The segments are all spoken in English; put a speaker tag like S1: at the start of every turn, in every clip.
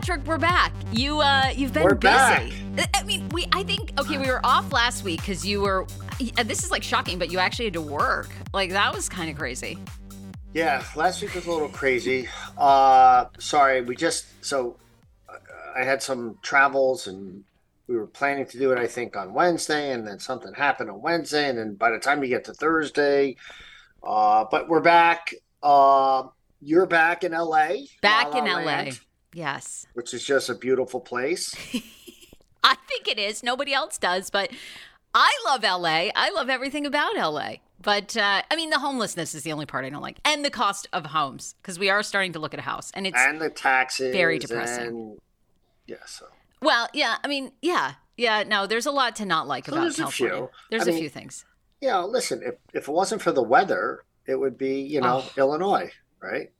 S1: Patrick, we're back. You uh you've been
S2: We're
S1: busy.
S2: back.
S1: I mean, we I think okay, we were off last week cuz you were uh, this is like shocking, but you actually had to work. Like that was kind of crazy.
S2: Yeah, last week was a little crazy. Uh, sorry, we just so uh, I had some travels and we were planning to do it. I think on Wednesday, and then something happened on Wednesday, and then by the time you get to Thursday, uh, but we're back. Uh, you're back in LA,
S1: Back
S2: La
S1: in
S2: La
S1: LA.
S2: Land,
S1: Yes.
S2: which is just a beautiful place.
S1: I think it is. Nobody else does, but I love LA. I love everything about LA. But uh, I mean, the homelessness is the only part I don't like, and the cost of homes because we are starting to look at a house, and it's
S2: and the taxes
S1: very depressing.
S2: and- yeah, so
S1: well, yeah. I mean, yeah, yeah. No, there's a lot to not like
S2: So
S1: about
S2: there's a
S1: California.
S2: few.
S1: There's
S2: I
S1: a
S2: mean-
S1: few things.
S2: you know, listen, if if it wasn't for the weather, it would be you know
S1: Oh.
S2: Illinois, right?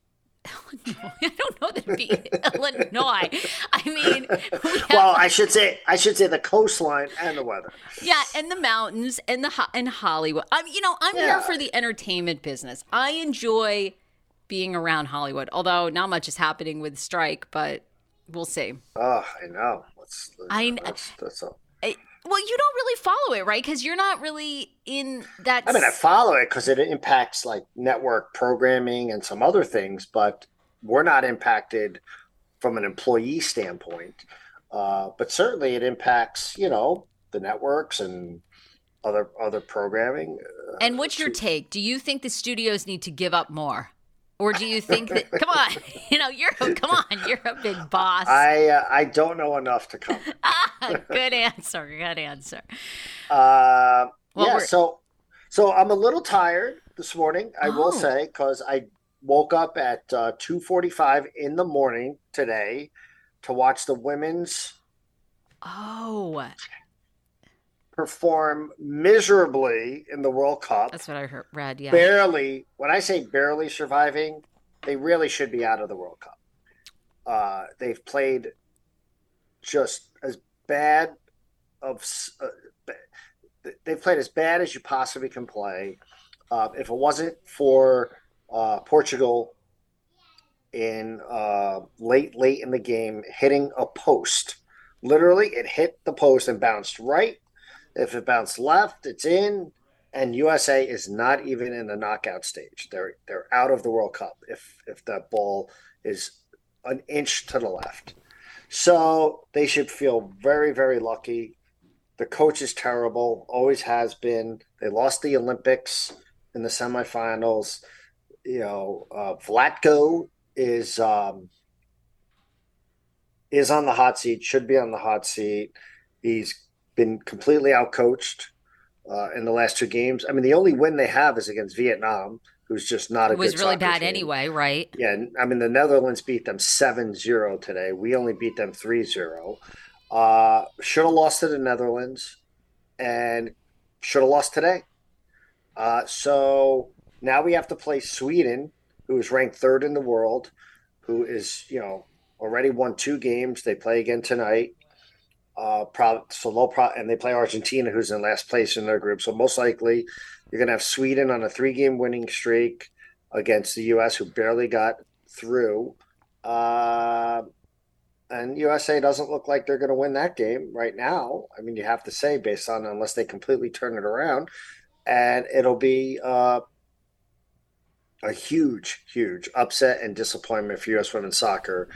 S1: I don't know that it'd be Illinois. I mean, we have,
S2: well, I should say I should say the coastline and the weather.
S1: yeah, and the mountains and the and Hollywood. I'm, you know, I'm here for the entertainment business. I enjoy being around Hollywood, although not much is happening with strike, but we'll see.
S2: Oh, I know. What's
S1: I know.
S2: that's, that's a,
S1: I- well, you don't really follow it, right? Because you're not really in that.
S2: I mean, I follow it because it impacts like network programming and some other things, but we're not impacted from an employee standpoint. Uh, but certainly, it impacts you know the networks and other other programming. Uh,
S1: and what's your take? Do you think the studios need to give up more? Or do you think that come on, you know, you're come on, you're a big boss.
S2: I uh, I don't know enough to comment.
S1: good answer. Good answer.
S2: Uh,
S1: Well,
S2: yeah,
S1: we're-
S2: so so I'm a little tired this morning. I will
S1: Oh.
S2: say because I woke up at uh, 2:45 in the morning today to watch the women's
S1: Oh,
S2: perform miserably in the World Cup.
S1: that's what I heard. Read. Yeah.
S2: Barely. When I say barely surviving, they really should be out of the World Cup. Uh, they've played just as bad of uh, they've played as bad as you possibly can play. Uh, if it wasn't for uh, Portugal in uh, late late in the game hitting a post, literally it hit the post and bounced right. If it bounced left, it's in. And USA is not even in the knockout stage. They're they're out of the World Cup if if that ball is an inch to the left. So they should feel very, very lucky. The coach is terrible, always has been. They lost the Olympics in the semifinals. You know, uh, Vlatko is um, is on the hot seat. Should be on the hot seat. He's been completely outcoached uh, in the last two games. I mean, the only win they have is against Vietnam, who's just not a.
S1: It was really bad
S2: team.
S1: anyway, right?
S2: Yeah, I mean the Netherlands beat them 7-0 today. We only beat them 3-0. Uh, should have lost to the Netherlands and should have lost today. Uh, so now we have to play Sweden, who is ranked third in the world, who is, you know, already won two games. They play again tonight. Uh, so they'll pro- and they play Argentina, who's in last place in their group. So most likely, you're going to have Sweden on a three-game winning streak against the U.S., who barely got through. Uh, and USA doesn't look like they're going to win that game right now. I mean, you have to say based on unless they completely turn it around, and it'll be uh, a huge, huge upset and disappointment for U.S. women's soccer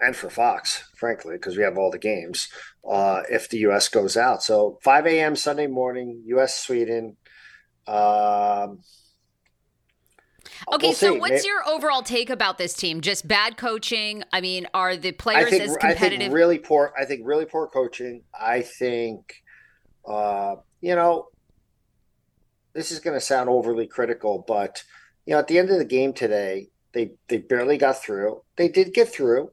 S2: and for Fox, frankly, because we have all the games. Uh, if the U.S. goes out, so 5 a.m. Sunday morning, U.S. Sweden. Um,
S1: Okay,
S2: we'll
S1: so
S2: see.
S1: what's your overall take about this team? Just bad coaching? I mean, are the players
S2: think
S1: as
S2: I think really poor. I think really poor coaching. I think, uh, you know, this is going to sound overly critical, but you know, at the end of the game today, they they barely got through. They did get through.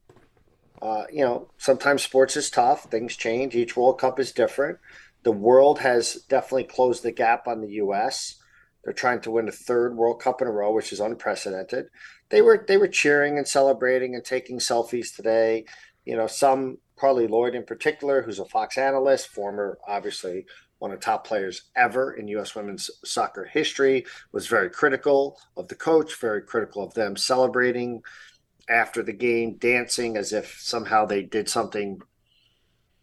S2: Uh, you know, sometimes sports is tough. Things change. Each World Cup is different. The world has definitely closed the gap on the U.S. They're trying to win a third World Cup in a row, which is unprecedented. They were they were cheering and celebrating and taking selfies today. You know, some Carli Lloyd in particular, who's a Fox analyst, former obviously one of the top players ever in U.S. women's soccer history, was very critical of the coach, very critical of them celebrating after the game dancing as if somehow they did something,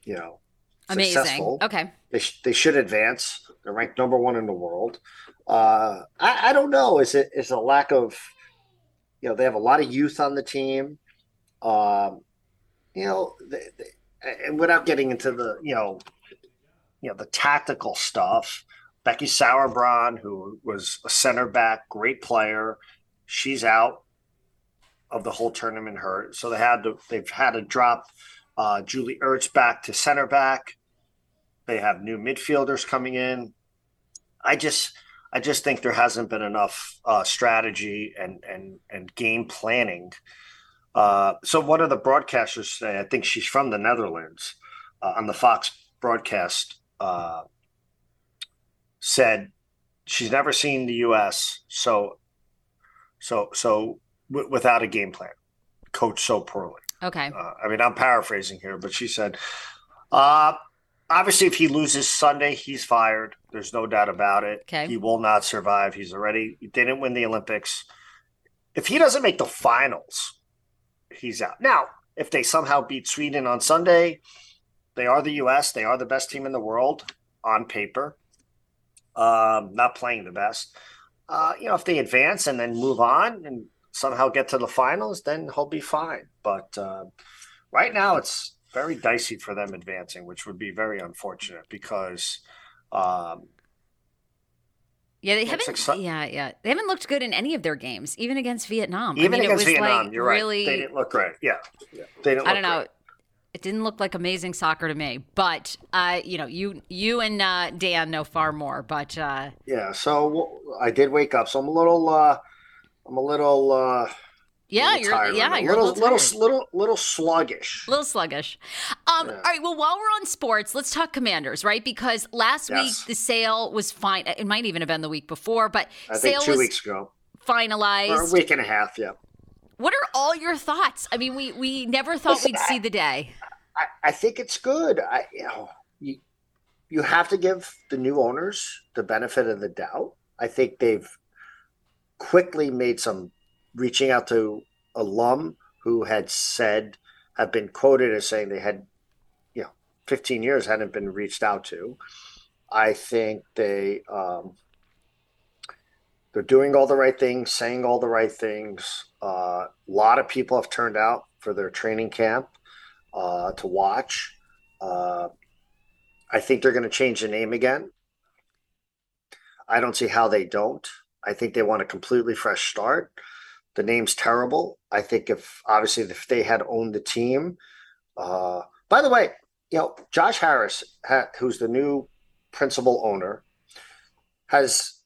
S2: you know,
S1: Amazing.
S2: successful.
S1: Okay.
S2: They, sh- they should advance. They're ranked number one in the world. Uh, I, I don't know. Is it is a lack of, you know, they have a lot of youth on the team. Um, you know, they, they, and without getting into the, you know, you know the tactical stuff. Becky Sauerbrunn, who was a center back, great player, she's out of the whole tournament hurt. So they had to they've had to drop uh, Julie Ertz back to center back. They have new midfielders coming in. I just I just think there hasn't been enough uh, strategy and and and game planning. Uh, so one of the broadcasters say? I think she's from the Netherlands uh, on the Fox broadcast. Uh, said she's never seen the U.S. so so so w- without a game plan, coached so poorly.
S1: Okay.
S2: Uh, I mean, I'm paraphrasing here, but she said, uh, obviously, if he loses Sunday, he's fired. There's no doubt about it.
S1: Okay.
S2: He will not survive. He's already, he didn't win the Olympics. If he doesn't make the finals, he's out. Now, if they somehow beat Sweden on Sunday, they are the U.S., they are the best team in the world on paper, um, not playing the best. Uh, you know, if they advance and then move on and somehow get to the finals, then he'll be fine. But uh, right now, it's very dicey for them advancing, which would be very unfortunate because. Um,
S1: Yeah, they haven't.
S2: exci-
S1: yeah, yeah, they haven't looked good in any of their games, even against Vietnam.
S2: even
S1: I mean,
S2: against
S1: it was
S2: Vietnam,
S1: like
S2: you're
S1: really.
S2: right. They didn't look great. Yeah, yeah. they didn't.
S1: I don't know.
S2: great.
S1: It didn't look like amazing soccer to me, but uh, you know, you you and uh, Dan know far more. But uh,
S2: Yeah, so I did wake up, so I'm a little. I'm a little. Uh,
S1: yeah, you're
S2: tired
S1: yeah,
S2: now.
S1: you're
S2: little,
S1: a little,
S2: little, little, little sluggish.
S1: A little sluggish. Um,
S2: Yeah.
S1: All right. Well, while we're on sports, let's talk Commanders, right? Because last week the sale was fine. It might even have been the week before, but
S2: I think
S1: sale
S2: two
S1: was
S2: weeks ago,
S1: finalized.
S2: or a week and a half. Yeah,
S1: What are all your thoughts? I mean, we we never thought
S2: Listen,
S1: we'd
S2: I-
S1: see the day.
S2: I, I think it's good. I, you know, you, you have to give the new owners the benefit of the doubt. I think they've quickly made some reaching out to alum who had said have been quoted as saying they had, you know, 15 years hadn't been reached out to. I think they um, they're doing all the right things, saying all the right things. Uh, a lot of people have turned out for their training camp uh, to watch. Uh, I think they're going to change the name again. I don't see how they don't. I think they want a completely fresh start. The name's terrible. I think if obviously if they had owned the team, uh, by the way, you know Josh Harris, ha- who's the new principal owner, has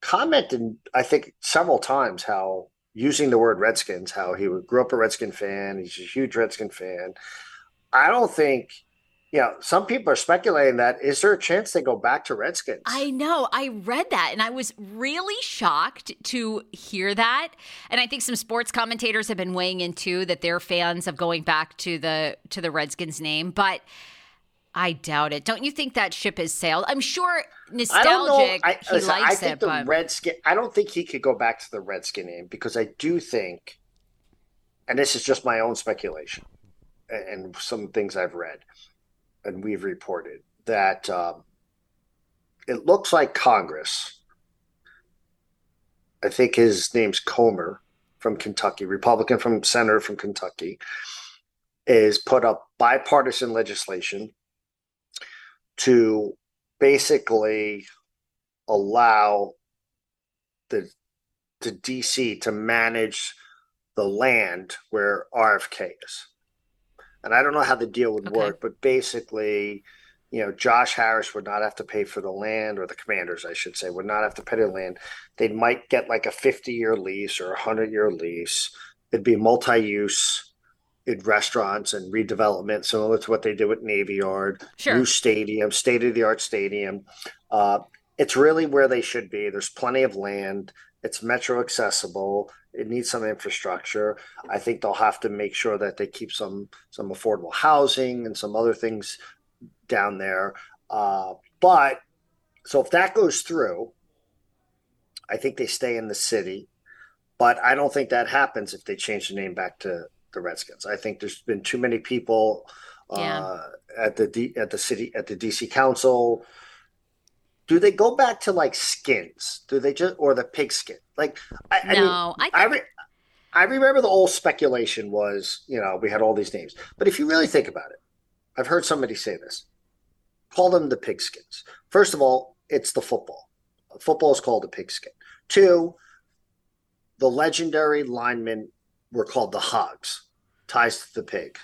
S2: commented I think several times how using the word Redskins, how he grew up a Redskin fan, he's a huge Redskin fan. I don't think, you know, some people are speculating that is there a chance they go back to Redskins?
S1: I know. I read that and I was really shocked to hear that. And I think some sports commentators have been weighing in too that they're fans of going back to the to the Redskins name, but I doubt it. Don't you think that ship has sailed? I'm sure
S2: I don't know.
S1: nostalgic
S2: I,
S1: he
S2: listen,
S1: likes
S2: I think
S1: it,
S2: the
S1: but
S2: Redskin. I don't think he could go back to the Redskin name because I do think, and this is just my own speculation, and some things I've read, and we've reported that um, it looks like Congress. I think his name's Comer from Kentucky, Republican from senator from Kentucky, is put up bipartisan legislation to basically allow the the DC to manage the land where RFK is. And I don't know how the deal would
S1: Okay.
S2: work, but basically, you know, Josh Harris would not have to pay for the land, or the commanders, I should say, would not have to pay the land. They might get like a 50 year lease or a 100 year lease. It'd be multi use in restaurants and redevelopment, similar to what they did with Navy Yard
S1: sure.
S2: new stadium, state of the art stadium. Uh, it's really where they should be. There's plenty of land. It's metro accessible. It needs some infrastructure. I think they'll have to make sure that they keep some some affordable housing and some other things down there. Uh, but so if that goes through, I think they stay in the city. but I don't think that happens if they change the name back to the Redskins. I think there's been too many people
S1: Yeah.
S2: uh, at the D, at the city at the DC Council. Do they go back to like skins? Do they just or the pigskin? Like I, I mean,
S1: no, I,
S2: I re- I remember the old speculation was, you know, we had all these names. But if you really think about it, I've heard somebody say this. Call them the pigskins. First of all, it's the football. Football is called the pigskin. Two, the legendary linemen were called the hogs, ties to the pig.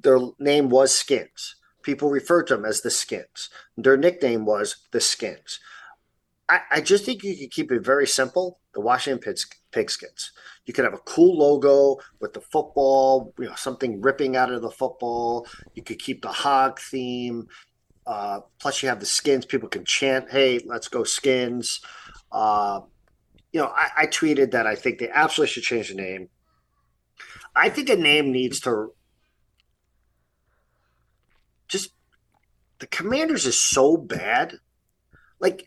S2: Their name was Skins. People referred to them as the Skins. Their nickname was the Skins. I, I just think you could keep it very simple. The Washington Pigs, Pigskins. You could have a cool logo with the football, you know, something ripping out of the football. You could keep the hog theme. Uh, plus, you have the skins. People can chant, "Hey, let's go skins!" Uh, you know, I, I tweeted that I think they absolutely should change the name. I think a name needs to just the Commanders is so bad. Like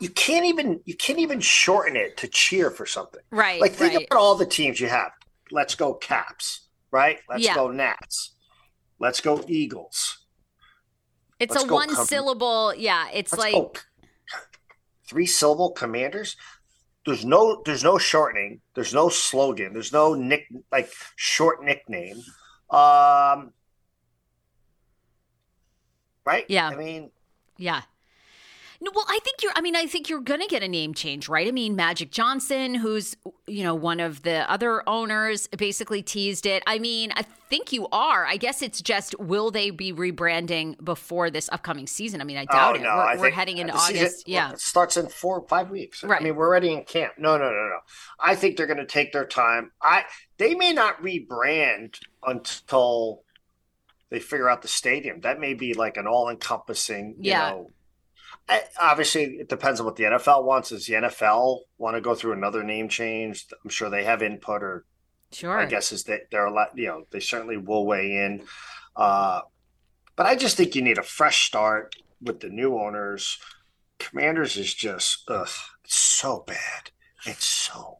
S2: you can't even you can't even shorten it to cheer for something.
S1: right,
S2: Like think
S1: right.
S2: about all the teams you have. Let's go Caps, right? Let's
S1: Yeah.
S2: go Nats. Let's go Eagles.
S1: It's
S2: let's
S1: a one
S2: Com-
S1: syllable. Yeah, it's
S2: Let's
S1: like
S2: go three syllable Commanders. There's no there's no shortening. There's no slogan. There's no nick like short nickname. Um right?
S1: Yeah.
S2: I mean,
S1: Yeah. No, well, I think you're. I mean, I think you're going to get a name change, right? I mean, Magic Johnson, who's you know one of the other owners, basically teased it. I mean, I think you are. I guess it's just will they be rebranding before this upcoming season? I mean, I oh, doubt
S2: oh,
S1: it.
S2: no,
S1: we're
S2: I
S1: we're heading uh, into
S2: the season-
S1: August. yeah.
S2: It starts in four five weeks.
S1: Right.
S2: I mean, we're already in camp. No, no, no, no. I think they're going to take their time. I they may not rebrand until they figure out the stadium. That may be like an all encompassing. You
S1: Yeah.
S2: Know, I, obviously, it depends on what the NFL wants. Does the NFL want to go through another name change? I'm sure they have input, or
S1: Sure.
S2: I guess is that they're a lot. You know, they certainly will weigh in. Uh, but I just think you need a fresh start with the new owners. Commanders is just ugh, it's so bad. It's so.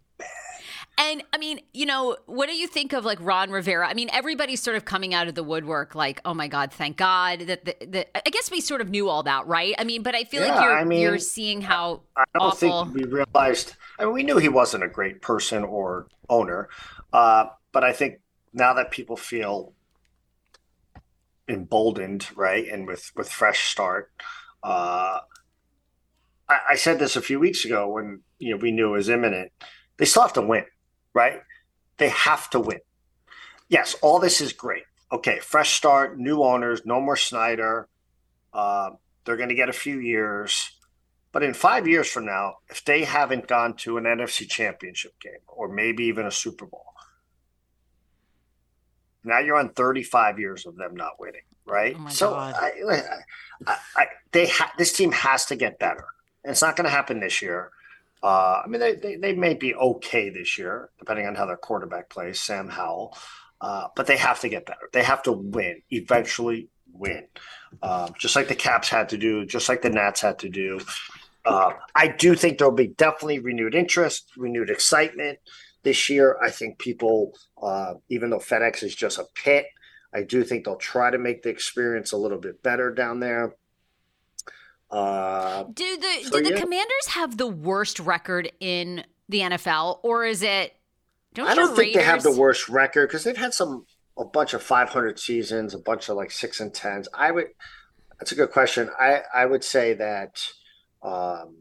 S1: And I mean, you know, what do you think of like Ron Rivera? I mean, everybody's sort of coming out of the woodwork, like, oh my God, thank God that the, the I guess we sort of knew all that, right? I mean, but I feel like you're
S2: I mean,
S1: you're seeing how
S2: I don't
S1: Awful.
S2: think we realized. I mean, we knew he wasn't a great person or owner, uh, but I think now that people feel emboldened, right, and with with fresh start, uh, I, I said this a few weeks ago when you know we knew it was imminent. They still have to win, right? They have to win. Yes, all this is great. Okay, fresh start, new owners, no more Snyder. Uh, they're going to get a few years. But in five years from now, if they haven't gone to an NFC championship game or maybe even a Super Bowl, now you're on 35 years of them not winning, right?
S1: Oh
S2: so I, I, I, they ha- this team has to get better. And it's not going to happen this year. Uh, I mean, they, they, they may be okay this year, depending on how their quarterback plays, Sam Howell. Uh, but they have to get better. They have to win, eventually win, um, just like the Caps had to do, just like the Nats had to do. Uh, I do think there'll be definitely renewed interest, renewed excitement this year. I think people, uh, even though FedEx is just a pit, I do think they'll try to make the experience a little bit better down there. Uh,
S1: do the
S2: So,
S1: do the
S2: yeah.
S1: Commanders have the worst record in the NFL, or is it? Don't
S2: I don't think they have the worst record because they've had some a bunch of 500 seasons, a bunch of like six and tens. I would. That's a good question. I I would say that, um,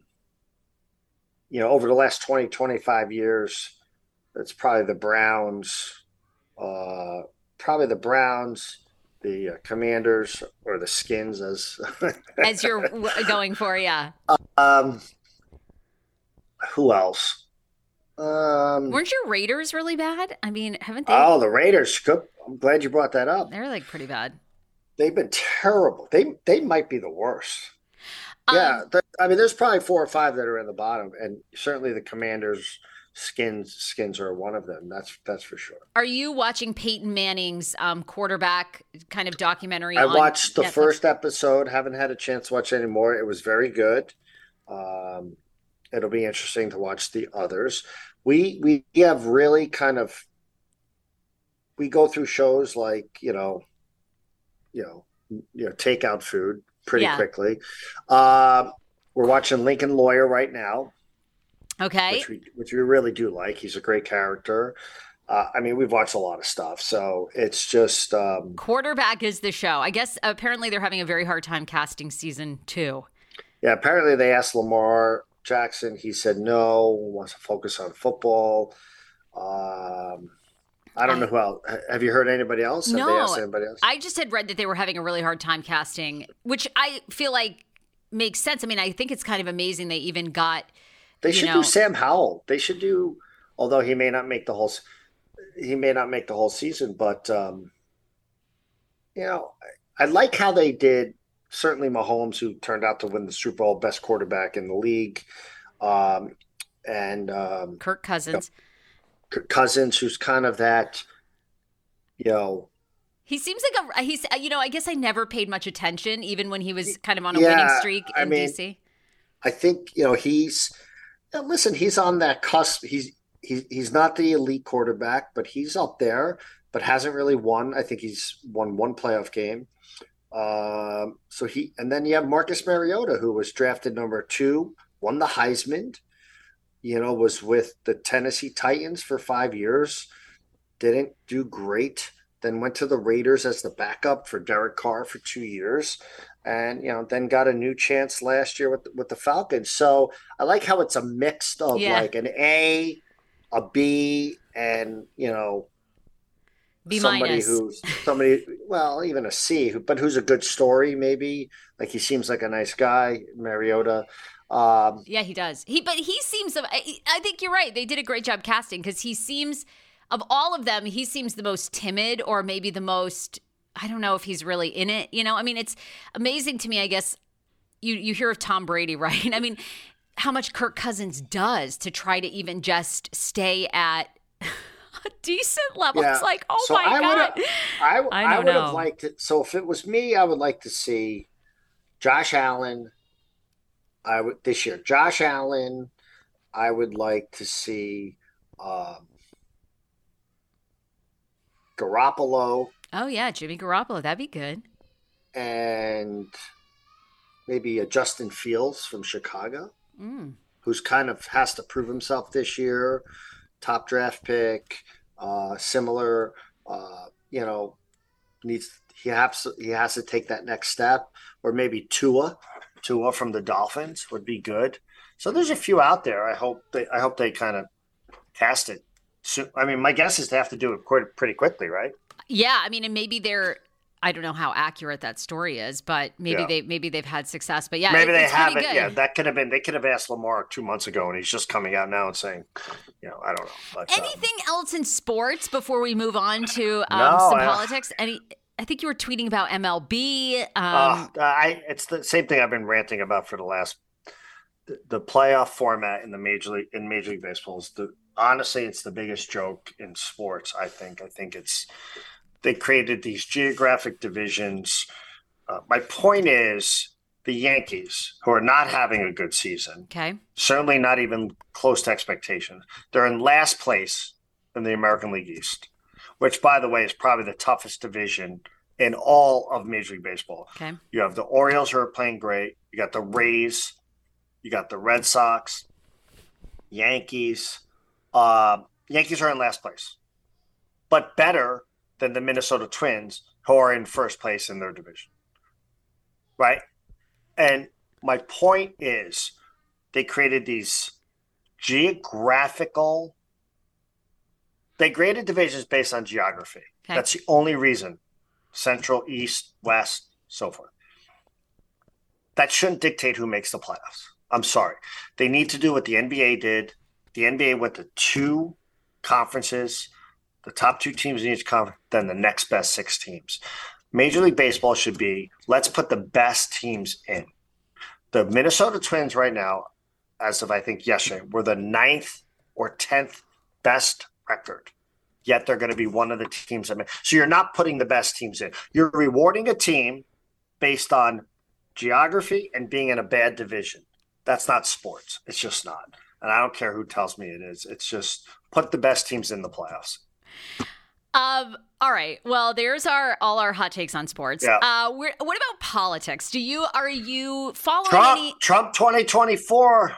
S2: you know, over the last 20, 25 years, it's probably the Browns, uh, probably the Browns, the uh, Commanders, or the Skins, as
S1: as you're w- going for, yeah.
S2: um, who else? Um,
S1: Weren't your Raiders really bad? I mean, haven't they?
S2: oh, the Raiders. I'm glad you brought that up.
S1: They're like pretty bad.
S2: They've been terrible. They they might be the worst. yeah,
S1: Um,
S2: th- I mean, there's probably four or five that are in the bottom, and certainly the Commanders' skins skins are one of them. That's that's for sure.
S1: Are you watching Peyton Manning's um, quarterback kind of documentary?
S2: I watched the
S1: Netflix?
S2: first episode. Haven't had a chance to watch any more. It was very good. Um, it'll be interesting to watch the others. we we have really kind of we go through shows like you know, you know, you know, takeout food pretty
S1: Yeah.
S2: quickly. Uh, we're watching Lincoln Lawyer right now,
S1: Okay.
S2: which we which we really do like. He's a great character. Uh, I mean, we've watched a lot of stuff, so it's just um,
S1: Quarterback is the show. I guess apparently they're having a very hard time casting season two.
S2: yeah. Apparently, they asked Lamar Jackson. He said no. Wants to focus on football. Um, I don't know who else. Have you heard anybody else? Have they
S1: No,
S2: asked anybody else?
S1: I just had read that they were having a really hard time casting, which I feel like makes sense. I mean, I think it's kind of amazing they even got
S2: They
S1: you
S2: should
S1: know-
S2: do Sam Howell. They should do, although he may not make the whole, he may not make the whole season, but um, you know, I, I like how they did. Certainly, Mahomes, who turned out to win the Super Bowl, best quarterback in the league, um, and um,
S1: Kirk Cousins.
S2: Kirk Cousins, who's kind of that, you know,
S1: He seems like a he's you know, I guess I never paid much attention even when he was kind of on a
S2: Yeah,
S1: winning streak
S2: I
S1: in
S2: mean,
S1: DC.
S2: I think you know he's. Listen, he's on that cusp. He's he's he's not the elite quarterback, but he's up there. But hasn't really won. I think he's won one playoff game. Um, so he and then you have Marcus Mariota, who was drafted number two, won the Heisman. You know, was with the Tennessee Titans for five years, didn't do great. Then went to the Raiders as the backup for Derek Carr for two years and you know then got a new chance last year with with the Falcons. So I like how it's a mix of
S1: Yeah.
S2: like an A, a B, and you know
S1: B
S2: somebody
S1: minus.
S2: who's somebody well even a C, who, but who's a good story maybe. Like he seems like a nice guy, Mariota. Um,
S1: Yeah, he does. He but he seems I, I think you're right. They did a great job casting cuz he seems of all of them, he seems the most timid or maybe the most I don't know if he's really in it, you know? I mean, it's amazing to me, I guess you you hear of Tom Brady, right? I mean, how much Kirk Cousins does to try to even just stay at a decent level.
S2: Yeah.
S1: It's like, oh
S2: So
S1: my
S2: I
S1: god.
S2: would've- I,
S1: I
S2: I, would
S1: know.
S2: have liked it. So if it was me, I would like to see Josh Allen. I would this year. Josh Allen. I would like to see um, Garoppolo
S1: Oh yeah, Jimmy Garoppolo, that'd be good.
S2: and maybe a Justin Fields from Chicago,
S1: Mm.
S2: who's kind of has to prove himself this year. Top draft pick, uh, similar. Uh, you know, needs he has he has to take that next step, or maybe Tua, Tua from the Dolphins would be good. So there's a few out there. I hope they I hope they kind of cast it. So, I mean, my guess is they have to do it quite pretty quickly, right?
S1: Yeah, I mean, and maybe they're. I don't know how accurate that story is, but maybe
S2: Yeah.
S1: they maybe they've had success. But yeah,
S2: Maybe
S1: it-
S2: they
S1: haven't.
S2: Yeah, that could have been. They could have asked Lamar two months ago, and he's just coming out now and saying, you know, I don't know. But, um,
S1: Anything else in sports before we move on to um,
S2: No,
S1: some
S2: I-
S1: politics? Any? I think you were tweeting about MLB. Um,
S2: uh, I it's the same thing I've been ranting about for the last the, the playoff format in the major league in Major League Baseball is the honestly it's the biggest joke in sports. I think. I think it's they created these geographic divisions. Uh, my point is the Yankees, who are not having a good season,
S1: okay.
S2: certainly not even close to expectations. They're in last place in the American League East, which, by the way, is probably the toughest division in all of Major League Baseball.
S1: Okay.
S2: You have the Orioles who are playing great. You got the Rays. You got the Red Sox, Yankees. Uh, Yankees are in last place, but better than the Minnesota Twins, who are in first place in their division. Right? And my point is, they created these geographical. They graded divisions based on geography.
S1: Okay.
S2: That's the only reason. Central, East, West, so forth. That shouldn't dictate who makes the playoffs. I'm sorry. They need to do what the NBA did. The NBA went to two conferences, the top two teams in each conference, then the next best six teams. Major League Baseball should be let's put the best teams in. The Minnesota Twins right now, as of I think yesterday, were the ninth or tenth best record. Yet they're going to be one of the teams that. So you're not putting the best teams in. You're rewarding a team based on geography and being in a bad division. That's not sports. It's just not. and I don't care who tells me it is. It's just put the best teams in the playoffs.
S1: Um. All right. Well, there's our all our hot takes on sports.
S2: Yeah.
S1: Uh. We're, what about politics? Do you are you following
S2: Trump,
S1: any?
S2: Trump, twenty twenty four.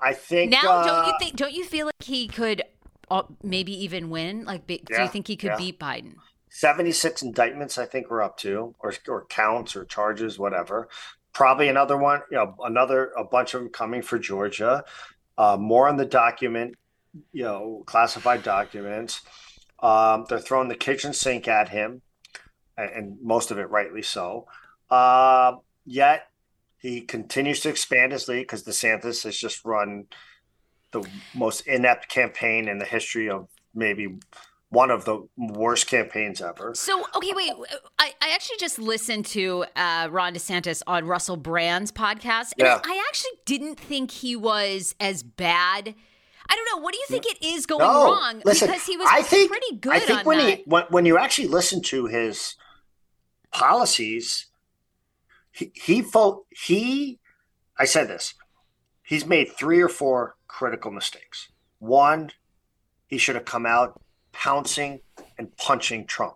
S2: I think
S1: Now,
S2: uh,
S1: don't you think? Don't you feel like he could uh, maybe even win? Like, do
S2: Yeah,
S1: you think he could
S2: yeah.
S1: beat Biden?
S2: 76 indictments i think we're up to or, or counts or charges whatever probably another one you know another a bunch of them coming for georgia uh, more on the document you know classified documents um, they're throwing the kitchen sink at him and, and most of it rightly so uh, yet he continues to expand his lead because desantis has just run the most inept campaign in the history of maybe one of the worst campaigns ever.
S1: So, okay, wait. I, I actually just listened to uh, Ron DeSantis on Russell Brand's podcast, and
S2: Yeah.
S1: I, I actually didn't think he was as bad. I don't know. What do you think it is going
S2: No,
S1: wrong?
S2: listen,
S1: because he was
S2: I think,
S1: pretty good
S2: I think when
S1: that.
S2: he when, when you actually listen to his policies, he he fo- he I said this. He's made three or four critical mistakes. One, he should have come out pouncing and punching Trump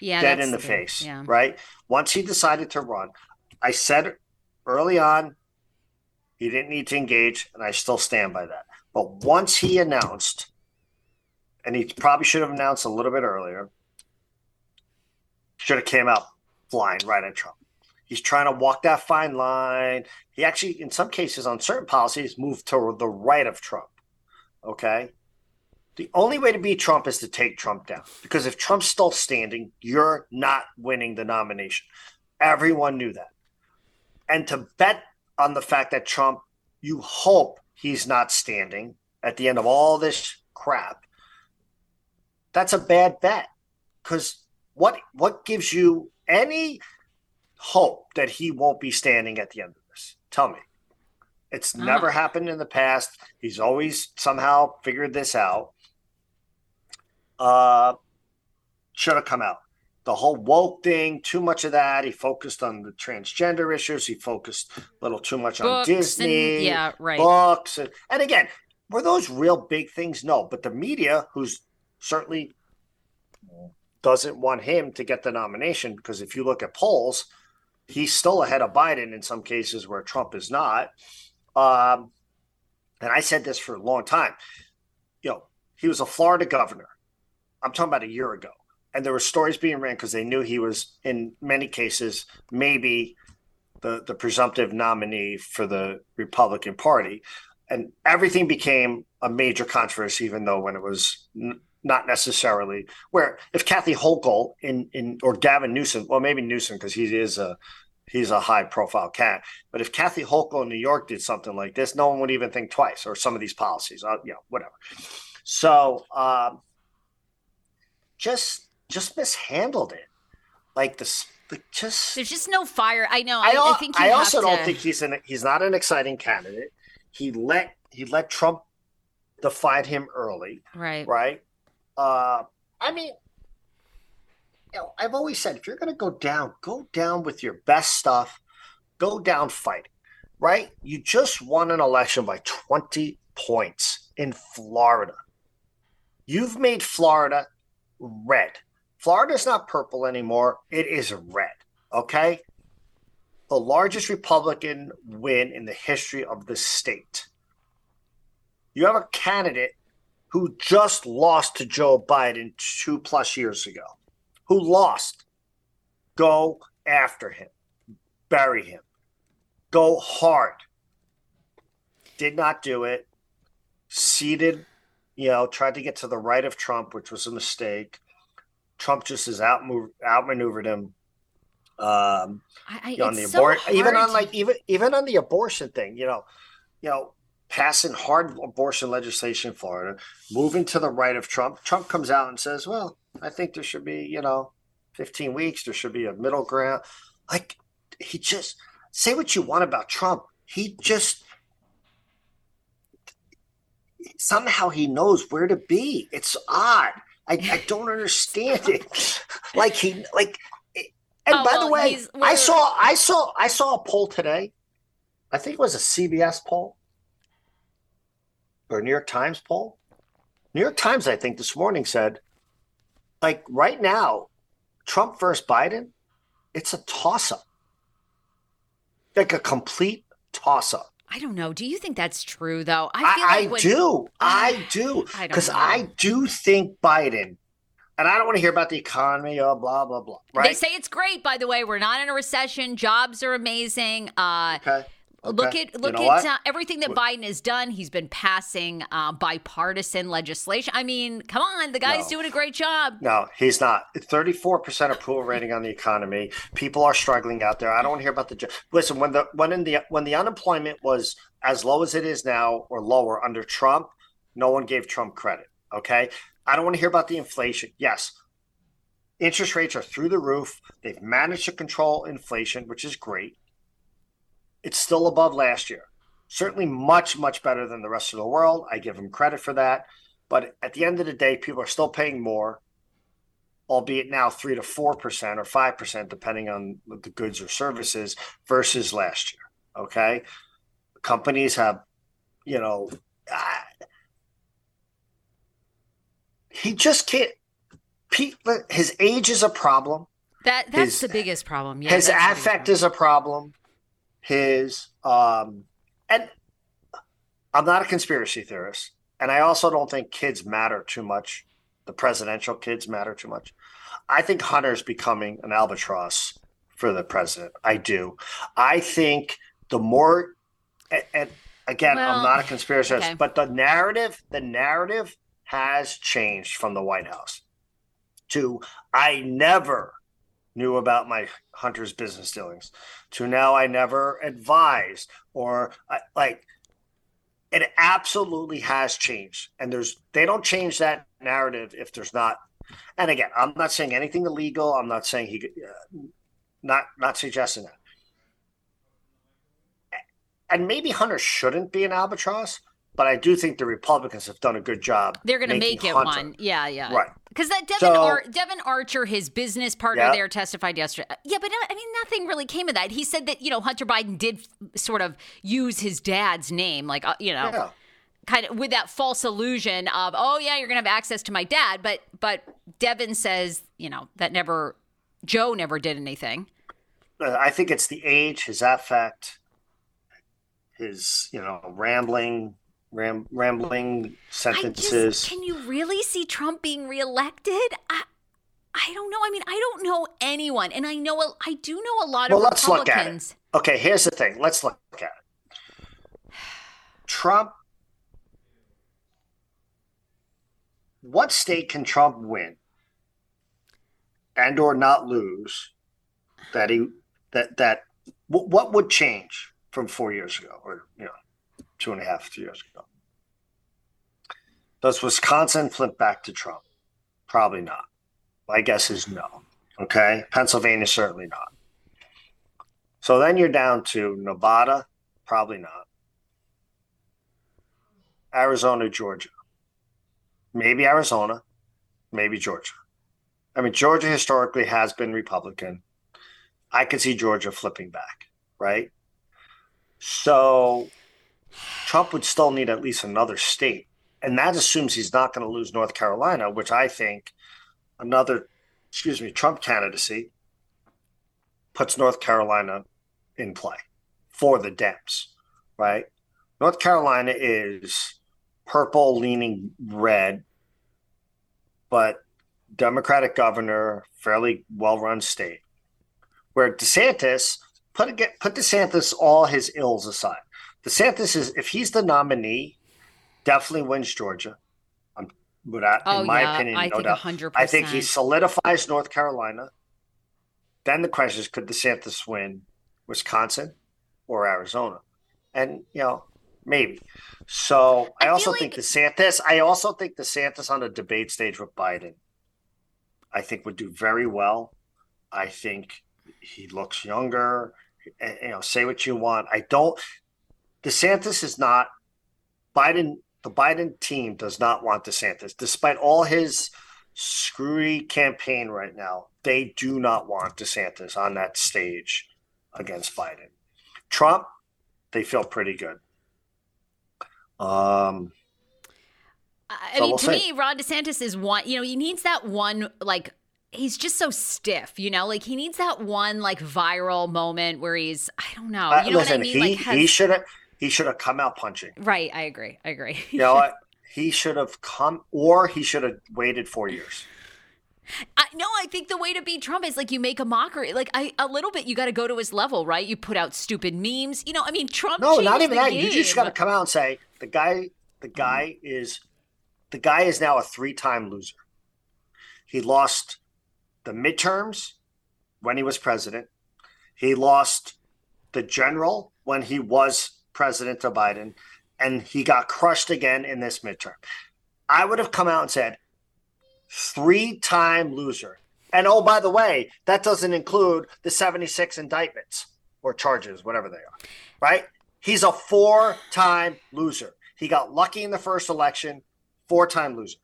S1: yeah,
S2: dead in the
S1: the-
S2: face,
S1: Yeah.
S2: right? Once he decided to run, I said early on he didn't need to engage, and I still stand by that. But once he announced, and he probably should have announced a little bit earlier, should have came out flying right at Trump. He's trying to walk that fine line. He actually, in some cases, on certain policies, moved to the right of Trump. Okay. The only way to beat Trump is to take Trump down. Because if Trump's still standing, you're not winning the nomination. Everyone knew that. And to bet on the fact that Trump, you hope he's not standing at the end of all this crap, that's a bad bet. Because what what gives you any hope that he won't be standing at the end of this? Tell me. It's
S1: Ah.
S2: never happened in the past. He's always somehow figured this out. Uh, should have come out. The whole woke thing, too much of that. He focused on the transgender issues. He focused a little too much on Disney,
S1: and yeah, right.
S2: books, and, and again, were those real big things? No, but the media, who's certainly doesn't want him to get the nomination, because if you look at polls, he's still ahead of Biden in some cases where Trump is not. Um, and I said this for a long time. You know, he was a Florida governor. I'm talking about a year ago. And there were stories being ran because they knew he was, in many cases, maybe the, the presumptive nominee for the Republican Party. And everything became a major controversy, even though when it was n- not necessarily where if Kathy Hochul in, in or Gavin Newsom, well, maybe Newsom because he is a he's a high profile cat. But if Kathy Hochul in New York did something like this, no one would even think twice. Or some of these policies, uh, you know, whatever. So um, just just mishandled it, like this. Like just
S1: There's just no fire. I know. I,
S2: I,
S1: I think you
S2: I also
S1: to,
S2: don't think he's an he's not an exciting candidate. He let he let Trump define him early,
S1: right.
S2: right? Uh, I mean, you know, I've always said if you're going to go down, go down with your best stuff. Go down fighting, right? You just won an election by 20 points in Florida. You've made Florida red. Florida's not purple anymore. It is red. Okay. The largest Republican win in the history of the state. You have a candidate who just lost to Joe Biden two plus years ago, who lost. Go after him, bury him, go hard. Did not do it. Seated, you know, tried to get to the right of Trump, which was a mistake. Trump just has outmove, outmaneuvered him. Um,
S1: I, I,
S2: on the
S1: so
S2: even on like even even on the abortion thing, you know, you know, passing hard abortion legislation in Florida, moving to the right of Trump. Trump comes out and says, "Well, I think there should be, you know, 15 weeks. There should be a middle ground." Like he just say what you want about Trump. He just somehow he knows where to be. It's odd. I, I don't understand it. like he like and
S1: Oh,
S2: by
S1: well,
S2: the way, I saw I saw I saw a poll today. I think it was a CBS poll or New York Times poll. New York Times, I think, this morning said, like right now, Trump versus Biden, it's a toss up. Like a complete toss up.
S1: I don't know. Do you think that's true though?
S2: I,
S1: feel
S2: I,
S1: like when-
S2: do. I do.
S1: I
S2: Because
S1: know.
S2: I do think Biden, and I don't want to hear about the economy or blah, blah, blah.
S1: They say it's great, by the way. We're not in a recession. Jobs are amazing. Uh,
S2: okay.
S1: Look at look
S2: you know
S1: at uh, everything that Biden has done. He's been passing uh, bipartisan legislation. I mean, come on, the guy's
S2: No.
S1: doing a great job.
S2: No, he's not. Thirty-four percent approval rating on the economy. People are struggling out there. I don't want to hear about the. Listen, when the when in the when the unemployment was as low as it is now or lower under Trump, no one gave Trump credit. Okay, I don't want to hear about the inflation. Yes, interest rates are through the roof. They've managed to control inflation, which is great. It's still above last year. Certainly, much much better than the rest of the world. I give him credit for that. But at the end of the day, people are still paying more albeit now three to four percent or five percent, depending on the goods or services, versus last year. Okay, companies have, you know, ah, he just can't. Pete, his age is a problem.
S1: That that's
S2: His-
S1: the biggest problem. Yeah,
S2: his
S1: that's the biggest
S2: affect is a problem. His um, and I'm not a conspiracy theorist, and I also don't think kids matter too much. The presidential kids matter too much. I think Hunter's becoming an albatross for the president. I do. I think the more, and, and again,
S1: Well,
S2: I'm not a conspiracy theorist,
S1: okay.
S2: but the narrative, the narrative has changed from the White House to I never knew about my hunter's business dealings to now I never advised or I, like it absolutely has changed and there's they don't change that narrative if there's not and again I'm not saying anything illegal I'm not saying he uh, not not suggesting that and maybe Hunter shouldn't be an albatross but I do think the Republicans have done a good job
S1: They're going to make it
S2: Hunter-
S1: one. Yeah, yeah.
S2: right
S1: Because that Devon,
S2: So-
S1: Ar- Devon Archer, his business partner
S2: Yeah.
S1: there, testified yesterday. Yeah, but uh, I mean, nothing really came of that. He said that you know Hunter Biden did sort of use his dad's name, like uh, you know,
S2: yeah
S1: kind of with that false illusion of, oh yeah, you're gonna have access to my dad. But but Devon says, you know, that never, Joe never did anything.
S2: Uh, I think it's the age, his affect, his you know rambling, ram, rambling
S1: I
S2: sentences.
S1: just, can you really see Trump being reelected? I, I don't know. I mean, I don't know anyone, and I know a, I do know a lot
S2: Well,
S1: of
S2: let's look at it.
S1: Republicans.
S2: Okay, here's the thing. Let's look at it. Trump. What state can Trump win and or not lose that he that that what would change from four years ago or you know two and a half three years ago? Does Wisconsin flip back to Trump? Probably not. My guess is no. Okay, Pennsylvania certainly not. So then you're down to Nevada, probably not. Arizona, Georgia. Maybe Arizona, maybe Georgia. I mean, Georgia historically has been Republican. I could see Georgia flipping back, right? So Trump would still need at least another state. And that assumes he's not going to lose North Carolina, which I think another, excuse me, Trump candidacy puts North Carolina in play for the Dems, right? North Carolina is purple leaning red, but Democratic governor, fairly well run state. Where DeSantis put put DeSantis all his ills aside. DeSantis is if he's the nominee, definitely wins Georgia. Um, without,
S1: Oh
S2: in my
S1: yeah,
S2: opinion,
S1: I
S2: no
S1: think
S2: doubt.
S1: hundred
S2: I think he solidifies North Carolina. Then the question is, could DeSantis win Wisconsin or Arizona? And you know, maybe. So I,
S1: I
S2: also
S1: feel
S2: think
S1: like-
S2: DeSantis. I also think DeSantis on a debate stage with Biden. I think would do very well. I think he looks younger. You know, say what you want. I don't. DeSantis is not Biden. The Biden team does not want DeSantis, despite all his screwy campaign right now. They do not want DeSantis on that stage against Biden. Trump, they feel pretty good. Um,
S1: I
S2: So
S1: mean,
S2: we'll
S1: to
S2: see.
S1: me, Ron DeSantis is one. You know, he needs that one like. He's just so stiff, you know. Like he needs that one like viral moment where he's, I don't know,
S2: uh,
S1: you know
S2: listen,
S1: what I mean?
S2: he
S1: like, has-
S2: he should have he should have come out punching.
S1: right. I agree. I agree.
S2: You know what? He should have come, or he should have waited four years.
S1: I, no, I think the way to beat Trump is like you make a mockery. Like I, a little bit, you got to go to his level, right? You put out stupid memes. You know, I mean, Trump.
S2: No, not even that. You just got to come out and say the guy. The guy mm-hmm. is the guy is now a three-time loser. He lost the midterms when he was president. He lost the general when he was president Biden, and he got crushed again in this midterm. I would have come out and said, three-time loser. And oh, by the way, that doesn't include the 76 indictments or charges, whatever they are, right? He's a four time loser. He got lucky in the first election, four time loser.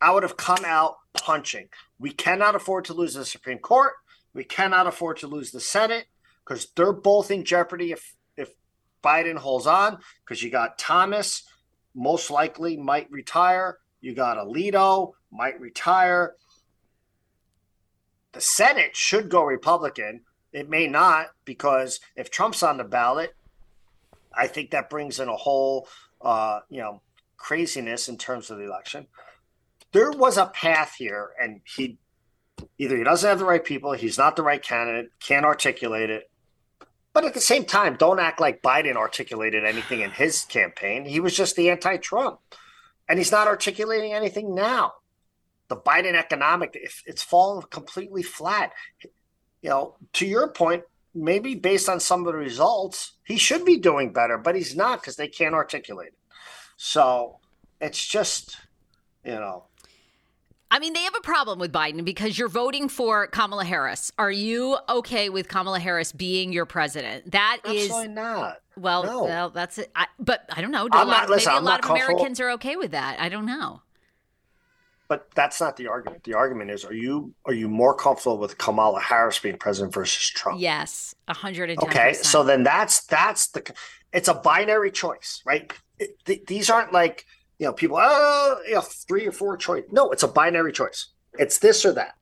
S2: I would have come out punching. We cannot afford to lose the Supreme Court. We cannot afford to lose the Senate because they're both in jeopardy if Biden holds on. Because you got Thomas, most likely might retire. You got Alito, might retire. The Senate should go Republican. It may not because if Trump's on the ballot, I think that brings in a whole, uh, you know, craziness in terms of the election. There was a path here, and he either he doesn't have the right people, he's not the right candidate, can't articulate it. But at the same time, don't act like Biden articulated anything in his campaign. He was just the anti-Trump, and he's not articulating anything now. The Biden economic, it's fallen completely flat. You know, to your point, maybe based on some of the results, he should be doing better, but he's not because they can't articulate it. So it's just, you know,
S1: I mean, they have a problem with Biden because you're voting for Kamala Harris. Are you okay with Kamala Harris being your president? That is
S2: absolutely not.
S1: well,
S2: No.
S1: well, that's it. I, but I don't know. Do
S2: I'm
S1: a lot,
S2: not- listen,
S1: maybe
S2: I'm
S1: a lot of Americans are okay with that. I don't know.
S2: But that's not the argument. The argument is: Are you are you more comfortable with Kamala Harris being president versus Trump?
S1: Yes, hundred and ten.
S2: Okay, so then that's that's the it's a binary choice, right? It, th- these aren't like you know people oh you know three or four choice. No, it's a binary choice. It's this or that.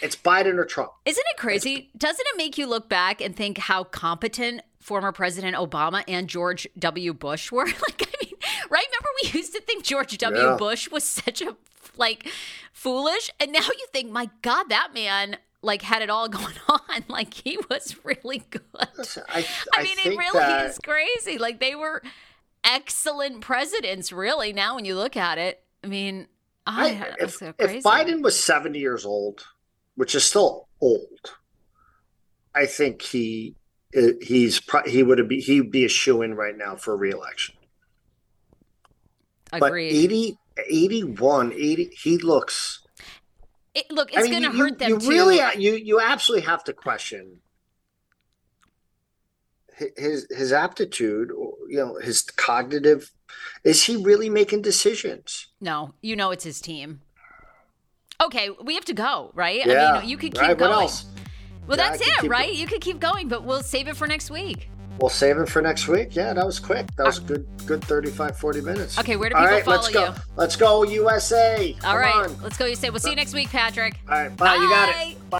S2: It's Biden or Trump.
S1: Isn't it crazy? Doesn't it make you look back and think how competent former President Obama and George W. Bush were? Like, I mean, right? Remember we used to think George W.
S2: Yeah.
S1: Bush was such a like foolish, and now you think, my God, that man like had it all going on. Like he was really good.
S2: Listen, I,
S1: I mean, it really
S2: that-
S1: is crazy. Like they were excellent presidents, really. Now when you look at it, I mean, I,
S2: I, if,
S1: so
S2: if. Biden was 70 years old, which is still old, I think he uh, he's he would be he'd be a shoe in right now for reelection. But
S1: Agreed.
S2: 80, 81, 80, he looks.
S1: It- look,
S2: I
S1: it's
S2: mean,
S1: going to hurt them
S2: you
S1: too.
S2: really you you absolutely have to question his his aptitude, or, you know, his cognitive. Is he really making decisions?
S1: No, you know it's his team. Okay, we have to go, right?
S2: Yeah.
S1: I mean, you could keep
S2: Right,
S1: going.
S2: What else?
S1: Well,
S2: Yeah,
S1: that's it, right? You could keep going, but we'll save it for next week.
S2: We'll save it for next week. Yeah, that was quick. That was good. Good 35, 40 minutes.
S1: Uh, Okay, where do
S2: All
S1: people
S2: right, let's
S1: follow
S2: go.
S1: you?
S2: Let's go USA.
S1: All
S2: Come
S1: right,
S2: on.
S1: let's go. You say we'll see you next week, Patrick.
S2: All right, bye. You got it.
S1: Bye.